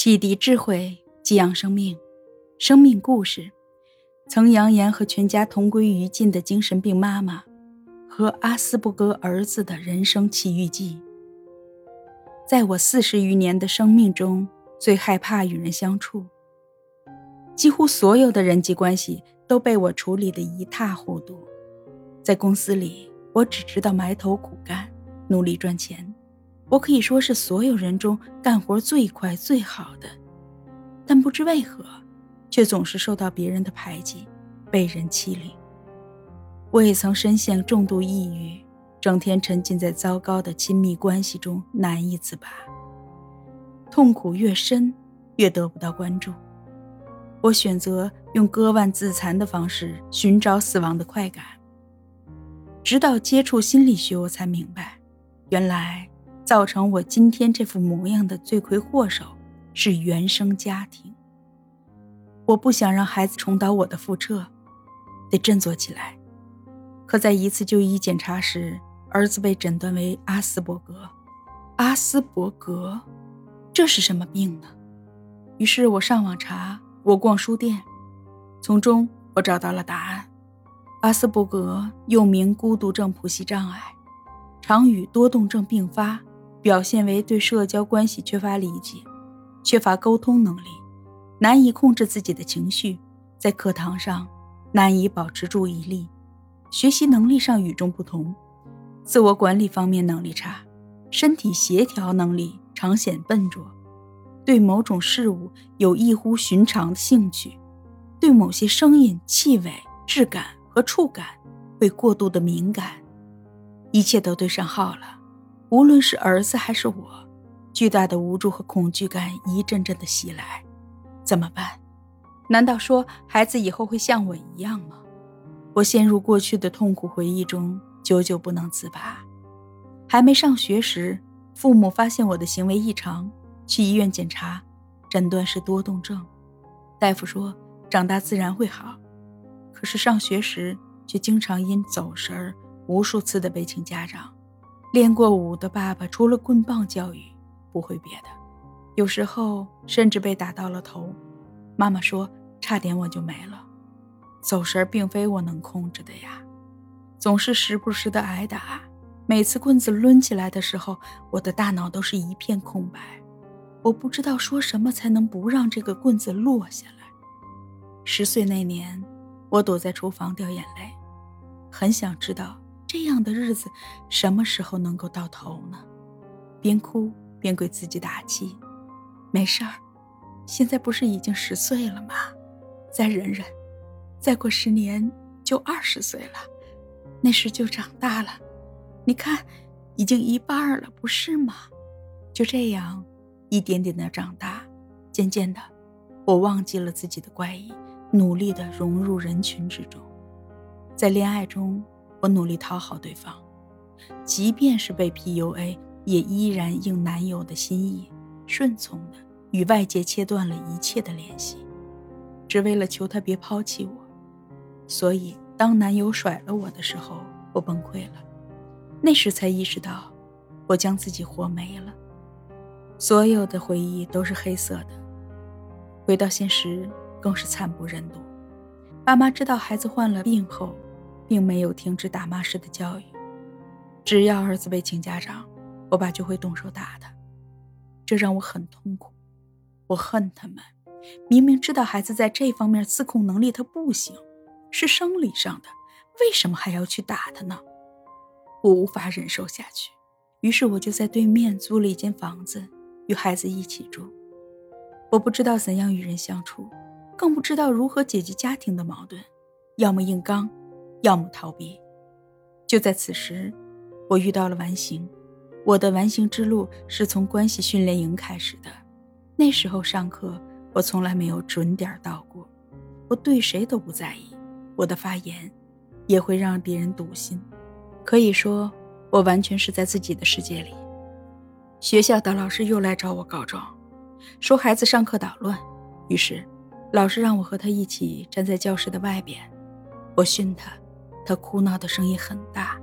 启迪智慧，激扬生命，生命故事。曾扬言和全家同归于尽的精神病妈妈，和阿斯伯格儿子的人生奇遇记。在我四十余年的生命中，最害怕与人相处。几乎所有的人际关系都被我处理得一塌糊涂。在公司里，我只知道埋头苦干，努力赚钱。我可以说是所有人中干活最快最好的，但不知为何，却总是受到别人的排挤，被人欺凌。我也曾深陷重度抑郁，整天沉浸在糟糕的亲密关系中难以自拔。痛苦越深，越得不到关注。我选择用割腕自残的方式寻找死亡的快感。直到接触心理学，我才明白，原来。造成我今天这副模样的罪魁祸首是原生家庭。我不想让孩子重蹈我的覆辙，得振作起来。可在一次就医检查时，儿子被诊断为阿斯伯格。阿斯伯格，这是什么病呢？于是我上网查，我逛书店，从中我找到了答案：阿斯伯格又名孤独症谱系障碍，常与多动症并发。表现为对社交关系缺乏理解，缺乏沟通能力，难以控制自己的情绪，在课堂上难以保持注意力，学习能力上与众不同，自我管理方面能力差，身体协调能力常显笨拙，对某种事物有异乎寻常的兴趣，对某些声音、气味、质感和触感会过度的敏感，一切都对上号了。无论是儿子还是我，巨大的无助和恐惧感一阵阵的袭来，怎么办？难道说孩子以后会像我一样吗？我陷入过去的痛苦回忆中，久久不能自拔。还没上学时，父母发现我的行为异常，去医院检查，诊断是多动症。大夫说长大自然会好。可是上学时，却经常因走神儿，无数次的被请家长。练过武的爸爸，除了棍棒教育，不会别的。有时候甚至被打到了头。妈妈说，差点我就没了。走神并非我能控制的呀，总是时不时的挨打。每次棍子抡起来的时候，我的大脑都是一片空白，我不知道说什么才能不让这个棍子落下来。十岁那年，我躲在厨房掉眼泪，很想知道。这样的日子什么时候能够到头呢？边哭边给自己打气：“没事儿，现在不是已经十岁了吗？再忍忍，再过十年就二十岁了，那时就长大了。你看，已经一半了，不是吗？”就这样，一点点的长大，渐渐的，我忘记了自己的怪异，努力的融入人群之中，在恋爱中。我努力讨好对方，即便是被 PUA，也依然应男友的心意，顺从的与外界切断了一切的联系，只为了求他别抛弃我。所以，当男友甩了我的时候，我崩溃了。那时才意识到，我将自己活没了。所有的回忆都是黑色的，回到现实更是惨不忍睹。爸妈知道孩子患了病后。并没有停止打骂式的教育，只要儿子被请家长，我爸就会动手打他，这让我很痛苦。我恨他们，明明知道孩子在这方面自控能力他不行，是生理上的，为什么还要去打他呢？我无法忍受下去，于是我就在对面租了一间房子，与孩子一起住。我不知道怎样与人相处，更不知道如何解决家庭的矛盾，要么硬刚。要么逃避。就在此时，我遇到了完形。我的完形之路是从关系训练营开始的。那时候上课，我从来没有准点到过。我对谁都不在意，我的发言也会让别人堵心。可以说，我完全是在自己的世界里。学校的老师又来找我告状，说孩子上课捣乱。于是，老师让我和他一起站在教室的外边。我训他。他哭闹的声音很大，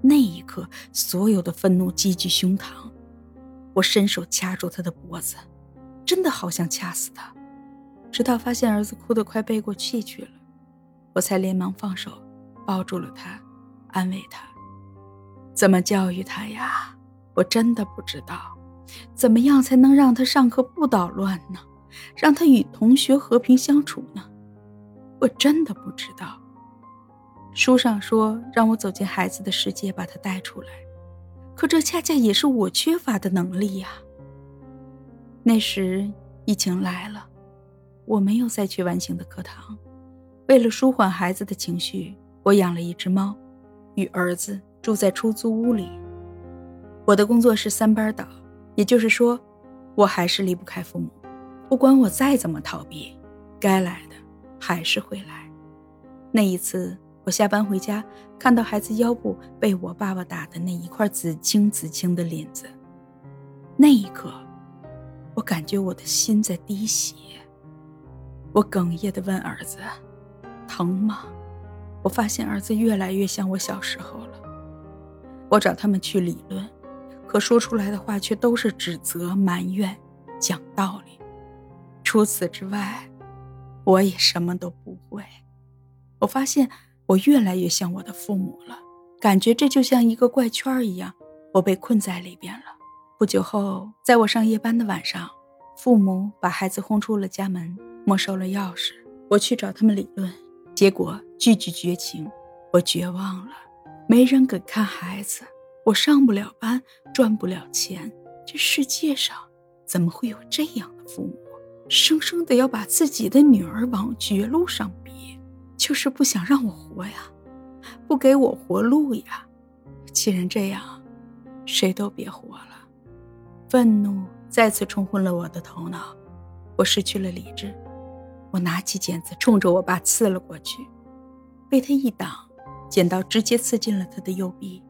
那一刻，所有的愤怒积聚胸膛。我伸手掐住他的脖子，真的好想掐死他。直到发现儿子哭得快背过气去了，我才连忙放手，抱住了他，安慰他：“怎么教育他呀？我真的不知道。怎么样才能让他上课不捣乱呢？让他与同学和平相处呢？我真的不知道。书上说让我走进孩子的世界，把他带出来，可这恰恰也是我缺乏的能力呀。那时疫情来了。”我没有再去完形的课堂，为了舒缓孩子的情绪，我养了一只猫，与儿子住在出租屋里。我的工作是三班倒，也就是说，我还是离不开父母。不管我再怎么逃避，该来的还是会来。那一次，我下班回家，看到孩子腰部被我爸爸打的那一块紫青紫青的领子，那一刻，我感觉我的心在滴血。我哽咽地问儿子：“疼吗？”我发现儿子越来越像我小时候了。我找他们去理论，可说出来的话却都是指责、埋怨、讲道理。除此之外，我也什么都不会。我发现我越来越像我的父母了，感觉这就像一个怪圈一样，我被困在里边了。不久后，在我上夜班的晚上，父母把孩子轰出了家门。没收了钥匙，我去找他们理论，结果句句绝情。我绝望了，没人给看孩子，我上不了班，赚不了钱。这世界上怎么会有这样的父母，生生的要把自己的女儿往绝路上，就是不想让我活呀，不给我活路呀。既然这样，谁都别活了。愤怒再次冲昏了我的头脑，我失去了理智。我拿起剪子，冲着我爸刺了过去，被他一挡，剪刀直接刺进了他的右臂，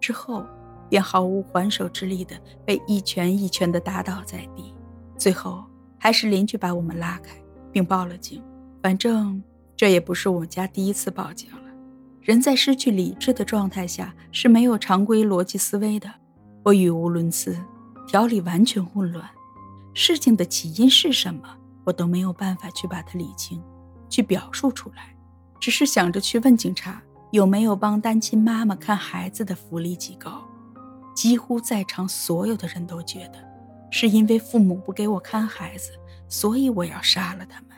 之后便毫无还手之力的被一拳一拳的打倒在地。最后还是邻居把我们拉开，并报了警。反正这也不是我家第一次报警了。人在失去理智的状态下是没有常规逻辑思维的。我语无伦次，条理完全混乱。事情的起因是什么？我都没有办法去把它理清，去表述出来，只是想着去问警察有没有帮单亲妈妈看孩子的福利机构。几乎在场所有的人都觉得，是因为父母不给我看孩子，所以我要杀了他们。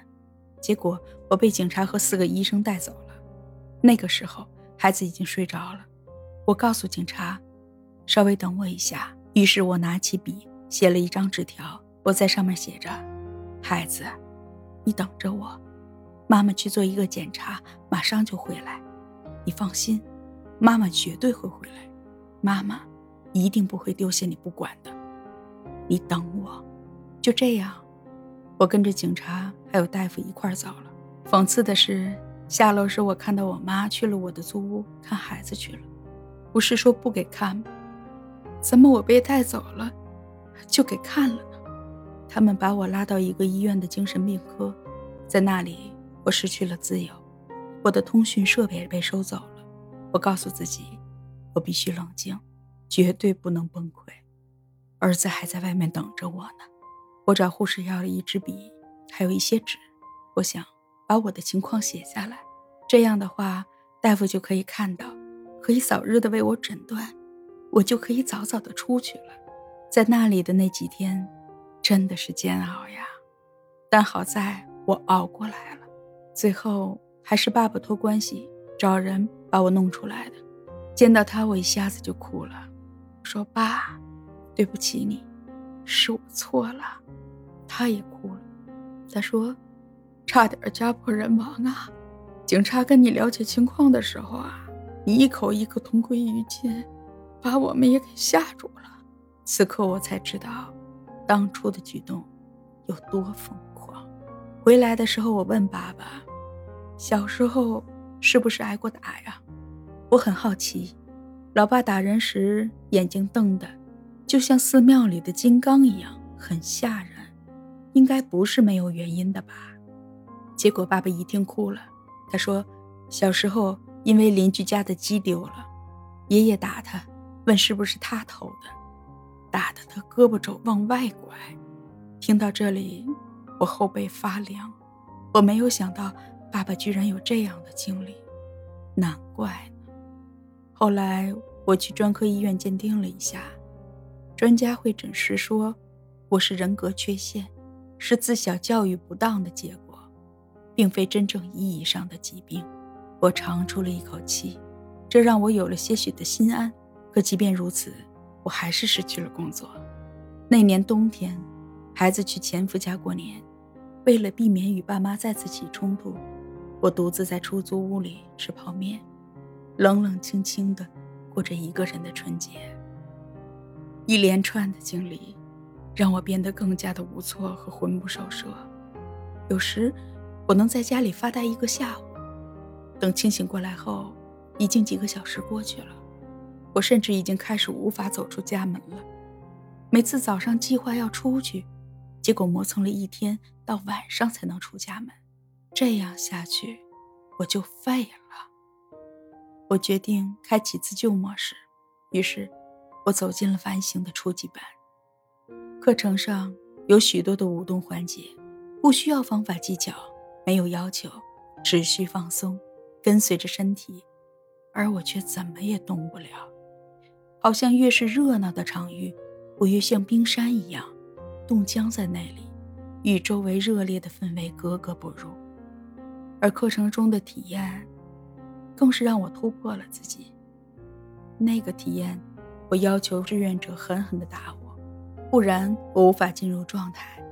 结果我被警察和四个医生带走了。那个时候孩子已经睡着了。我告诉警察，稍微等我一下。于是我拿起笔写了一张纸条，我在上面写着。孩子，你等着我，妈妈去做一个检查，马上就回来。你放心，妈妈绝对会回来，妈妈一定不会丢下你不管的。你等我，就这样，我跟着警察还有大夫一块儿走了。讽刺的是，下楼时我看到我妈去了我的租屋看孩子去了，不是说不给看吗？怎么我被带走了，就给看了呢？他们把我拉到一个医院的精神病科，在那里我失去了自由，我的通讯设备被收走了。我告诉自己，我必须冷静，绝对不能崩溃。儿子还在外面等着我呢。我找护士要了一支笔，还有一些纸，我想把我的情况写下来，这样的话大夫就可以看到，可以早日的为我诊断，我就可以早早的出去了。在那里的那几天。真的是煎熬呀，但好在我熬过来了。最后还是爸爸托关系找人把我弄出来的。见到他，我一下子就哭了，说：“爸，对不起你，是我错了。”他也哭了，他说：“差点家破人亡啊！警察跟你了解情况的时候啊，你一口一个同归于尽，把我们也给吓住了。此刻我才知道。”当初的举动有多疯狂？回来的时候，我问爸爸：“小时候是不是挨过打呀？”我很好奇。老爸打人时眼睛瞪的，就像寺庙里的金刚一样，很吓人。应该不是没有原因的吧？结果爸爸一听哭了。他说：“小时候因为邻居家的鸡丢了，爷爷打他，问是不是他偷的。”打得他胳膊肘往外拐，听到这里，我后背发凉。我没有想到爸爸居然有这样的经历，难怪呢。后来我去专科医院鉴定了一下，专家会诊时说我是人格缺陷，是自小教育不当的结果，并非真正意义上的疾病。我长出了一口气，这让我有了些许的心安。可即便如此，我还是失去了工作。那年冬天，孩子去前夫家过年。为了避免与爸妈再次起冲突，我独自在出租屋里吃泡面，冷冷清清的过着一个人的春节。一连串的经历，让我变得更加的无措和魂不守舍。有时，我能在家里发呆一个下午，等清醒过来后，已经几个小时过去了。我甚至已经开始无法走出家门了。每次早上计划要出去。结果磨蹭了一天，到晚上才能出家门，这样下去，我就废了。我决定开启自救模式，于是，我走进了反省的初级班。课程上有许多的舞动环节，不需要方法技巧，没有要求，只需放松，跟随着身体，而我却怎么也动不了，好像越是热闹的场域，我越像冰山一样。冻僵在那里，与周围热烈的氛围格格不入。而课程中的体验，更是让我突破了自己。那个体验，我要求志愿者狠狠地打我，不然我无法进入状态。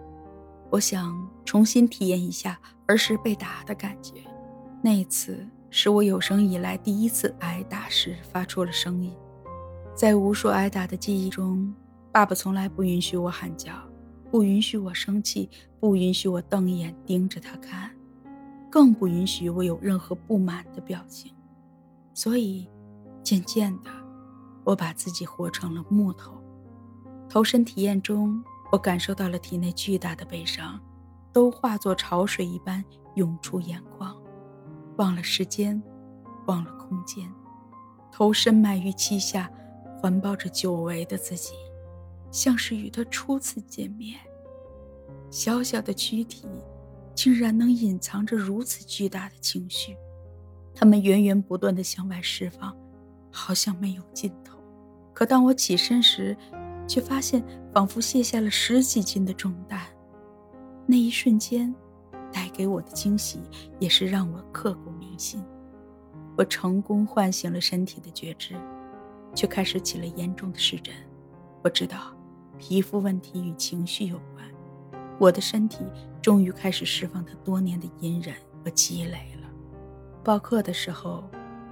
我想重新体验一下儿时被打的感觉。那次是我有生以来第一次挨打时发出了声音。在无数挨打的记忆中，爸爸从来不允许我喊叫。不允许我生气，不允许我瞪眼盯着他看，更不允许我有任何不满的表情。所以，渐渐的，我把自己活成了木头。投身体验中，我感受到了体内巨大的悲伤，都化作潮水一般涌出眼眶，忘了时间，忘了空间，头深埋于膝下，环抱着久违的自己。像是与他初次见面，小小的躯体，竟然能隐藏着如此巨大的情绪，他们源源不断的向外释放，好像没有尽头。可当我起身时，却发现仿佛卸下了十几斤的重担。那一瞬间，带给我的惊喜，也是让我刻骨铭心。我成功唤醒了身体的觉知，却开始起了严重的湿疹。我知道。皮肤问题与情绪有关，我的身体终于开始释放它多年的隐忍和积累了。报课的时候，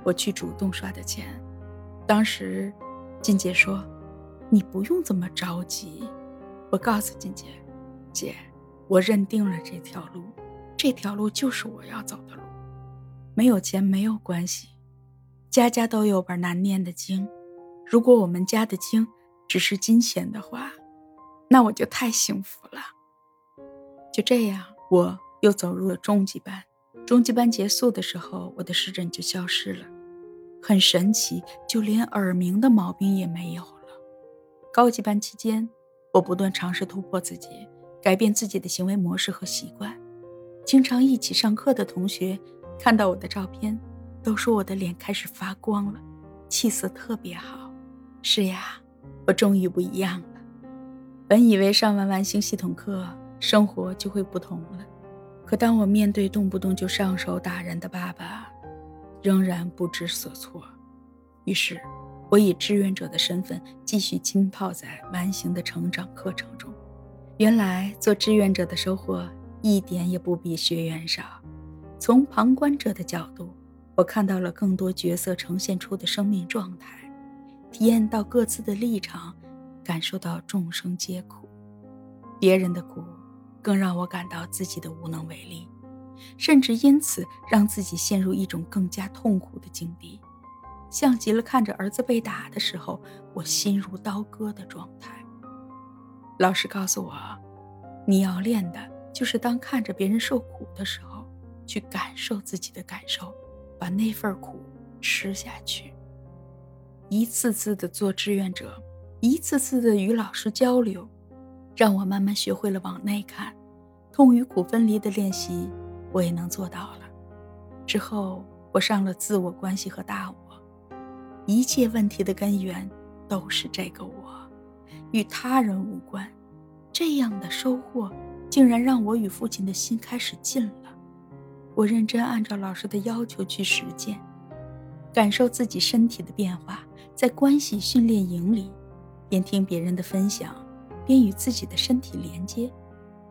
我去主动刷的钱，当时金姐说：“你不用这么着急。”我告诉金姐：“姐，我认定了这条路，这条路就是我要走的路。没有钱没有关系，家家都有本难念的经。如果我们家的经只是金钱的话。”那我就太幸福了。就这样，我又走入了中级班。中级班结束的时候，我的湿疹就消失了，很神奇，就连耳鸣的毛病也没有了。高级班期间，我不断尝试突破自己，改变自己的行为模式和习惯。经常一起上课的同学看到我的照片，都说我的脸开始发光了，气色特别好。是呀，我终于不一样了。本以为上完完形系统课，生活就会不同了，可当我面对动不动就上手打人的爸爸，仍然不知所措。于是，我以志愿者的身份继续浸泡在完形的成长课程中。原来，做志愿者的收获一点也不比学员少。从旁观者的角度，我看到了更多角色呈现出的生命状态，体验到各自的立场。感受到众生皆苦，别人的苦，更让我感到自己的无能为力，甚至因此让自己陷入一种更加痛苦的境地，像极了看着儿子被打的时候，我心如刀割的状态。老师告诉我，你要练的就是当看着别人受苦的时候，去感受自己的感受，把那份苦吃下去，一次次的做志愿者。一次次的与老师交流，让我慢慢学会了往内看，痛与苦分离的练习，我也能做到了。之后，我上了自我关系和大我，一切问题的根源都是这个我，与他人无关。这样的收获，竟然让我与父亲的心开始近了。我认真按照老师的要求去实践，感受自己身体的变化，在关系训练营里，边听别人的分享，边与自己的身体连接，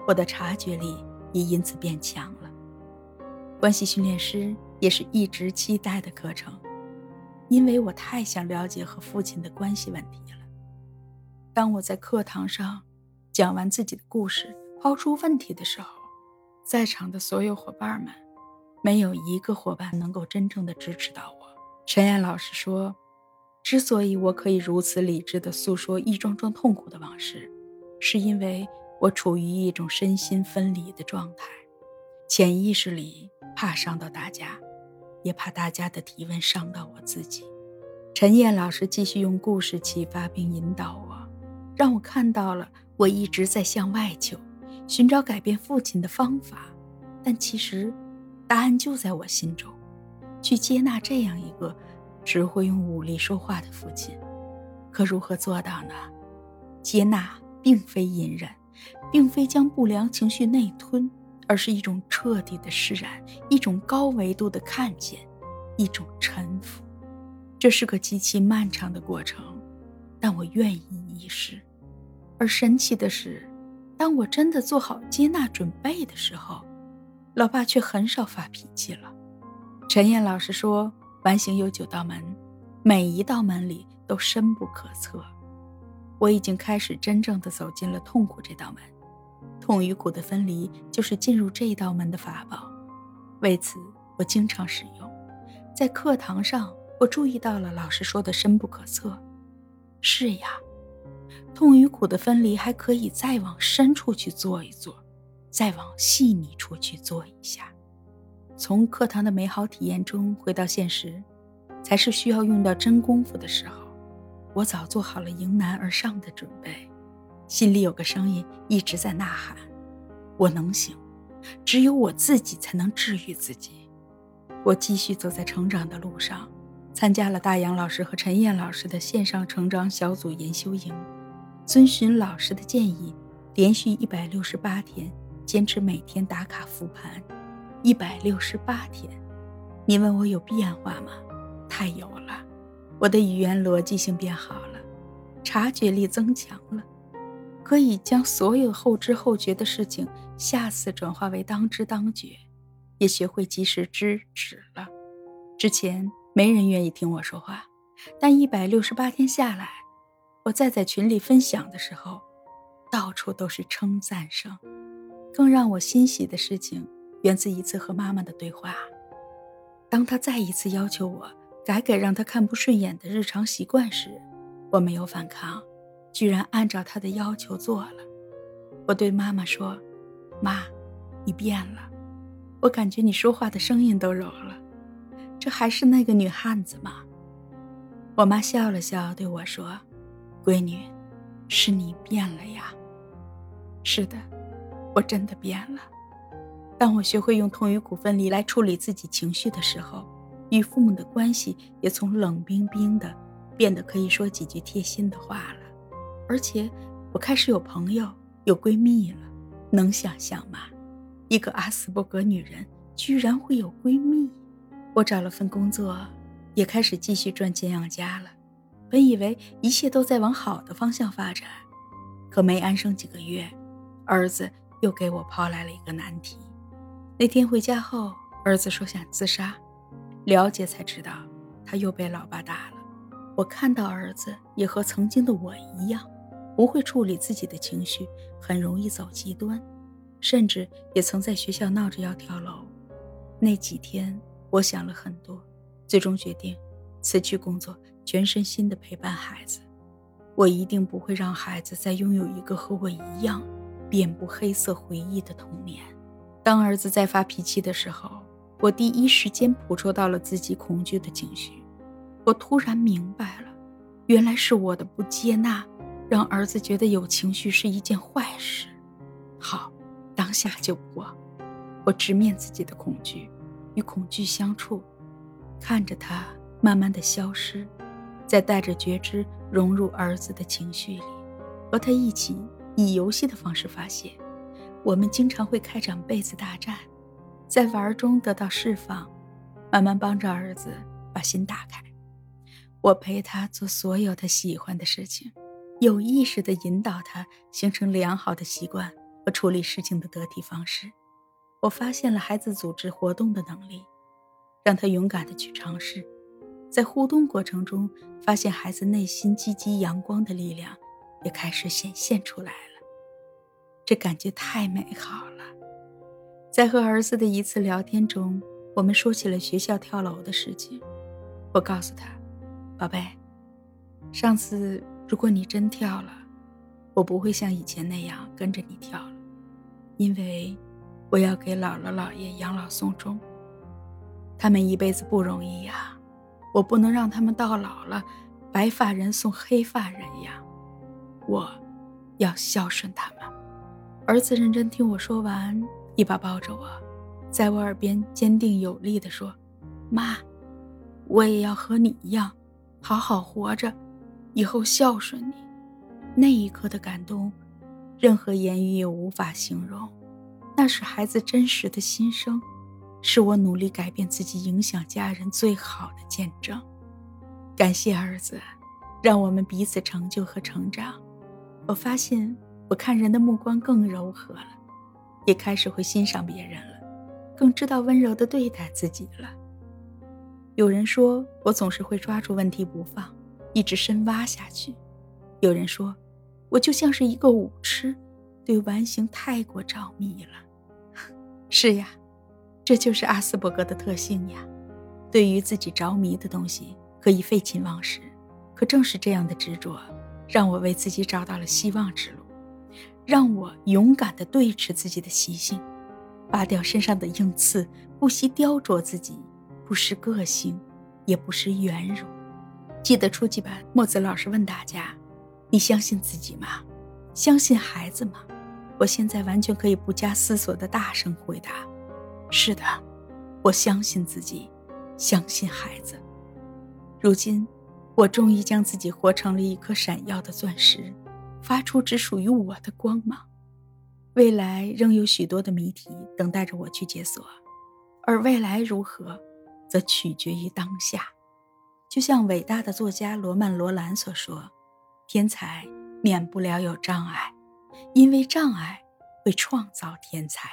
我的察觉力也因此变强了。关系训练师也是一直期待的课程，因为我太想了解和父亲的关系问题了。当我在课堂上讲完自己的故事，抛出问题的时候，在场的所有伙伴们。没有一个伙伴能够真正的支持到我。陈燕老师说：“之所以我可以如此理智的诉说一桩桩痛苦的往事，是因为我处于一种身心分离的状态，潜意识里怕伤到大家，也怕大家的提问伤到我自己。”陈燕老师继续用故事启发并引导我，让我看到了我一直在向外求，寻找改变父亲的方法，但其实。答案就在我心中，去接纳这样一个只会用武力说话的父亲，可如何做到呢？接纳并非隐忍，并非将不良情绪内吞，而是一种彻底的释然，一种高维度的看见，一种臣服。这是个极其漫长的过程，但我愿意一试。而神奇的是，当我真的做好接纳准备的时候。老爸却很少发脾气了。陈燕老师说：“完形有九道门，每一道门里都深不可测。我已经开始真正的走进了痛苦这道门，痛与苦的分离就是进入这道门的法宝。为此，我经常使用。在课堂上，我注意到了老师说的深不可测。是呀，痛与苦的分离还可以再往深处去做一做。”再往细腻处去做一下，从课堂的美好体验中回到现实，才是需要用到真功夫的时候。我早做好了迎难而上的准备，心里有个声音一直在呐喊：“我能行，只有我自己才能治愈自己。”我继续走在成长的路上，参加了大杨老师和陈燕老师的线上成长小组研修营，遵循老师的建议，连续一百六十八天。坚持每天打卡复盘，一百六十八天。你问我有变化吗？太有了，我的语言逻辑性变好了，察觉力增强了，可以将所有后知后觉的事情下次转化为当知当觉，也学会及时知止了。之前没人愿意听我说话，但一百六十八天下来，我再在群里分享的时候，到处都是称赞声。更让我欣喜的事情，源自一次和妈妈的对话。当她再一次要求我改改让她看不顺眼的日常习惯时，我没有反抗，居然按照他的要求做了。我对妈妈说：“妈，你变了，我感觉你说话的声音都柔了，这还是那个女汉子吗？”我妈笑了笑对我说：“闺女，是你变了呀。”是的。我真的变了。当我学会用痛与苦分离来处理自己情绪的时候，与父母的关系也从冷冰冰的变得可以说几句贴心的话了。而且，我开始有朋友、有闺蜜了。能想象吗？一个阿斯伯格女人居然会有闺蜜？我找了份工作，也开始继续赚钱养家了。本以为一切都在往好的方向发展，可没安生几个月，儿子。又给我抛来了一个难题。那天回家后，儿子说想自杀，了解才知道他又被老爸打了。我看到儿子也和曾经的我一样，不会处理自己的情绪，很容易走极端，甚至也曾在学校闹着要跳楼。那几天，我想了很多，最终决定辞去工作，全身心的陪伴孩子。我一定不会让孩子再拥有一个和我一样。遍布黑色回忆的童年。当儿子在发脾气的时候，我第一时间捕捉到了自己恐惧的情绪。我突然明白了，原来是我的不接纳，让儿子觉得有情绪是一件坏事。好，当下就过。我直面自己的恐惧，与恐惧相处，看着他慢慢的消失，再带着觉知融入儿子的情绪里，和他一起以游戏的方式发泄。我们经常会开展被子大战，在玩中得到释放，慢慢帮着儿子把心打开。我陪他做所有他喜欢的事情。有意识地引导他形成良好的习惯和处理事情的得体方式。我发现了孩子组织活动的能力，让他勇敢地去尝试。在互动过程中，发现孩子内心积极阳光的力量也开始显现出来了。这感觉太美好了。在和儿子的一次聊天中，我们说起了学校跳楼的事情。我告诉他：“宝贝，上次……”如果你真跳了，我不会像以前那样跟着你跳了，因为我要给姥姥姥爷养老送终。他们一辈子不容易呀，我不能让他们到老了，白发人送黑发人呀。我要孝顺他们。儿子认真听我说完，一把抱着我，在我耳边坚定有力地说：“妈，我也要和你一样，好好活着。”以后孝顺你，那一刻的感动，任何言语也无法形容。那是孩子真实的心声，是我努力改变自己、影响家人最好的见证。感谢儿子，让我们彼此成就和成长。我发现，我看人的目光更柔和了，也开始会欣赏别人了，更知道温柔的对待自己了。有人说我总是会抓住问题不放。一直深挖下去。有人说，我就像是一个舞痴，对完形太过着迷了。是呀，这就是阿斯伯格的特性呀。对于自己着迷的东西，可以废寝忘食。可正是这样的执着，让我为自己找到了希望之路，让我勇敢地对峙自己的习性，拔掉身上的硬刺，不惜雕琢自己，不失个性，也不失圆融。记得初级班，墨子老师问大家：“你相信自己吗？相信孩子吗？”我现在完全可以不加思索的大声回答：“是的，我相信自己，相信孩子。”如今，我终于将自己活成了一颗闪耀的钻石，发出只属于我的光芒。未来仍有许多的谜题等待着我去解锁，而未来如何，则取决于当下。就像伟大的作家罗曼·罗兰所说：“天才免不了有障碍，因为障碍会创造天才。”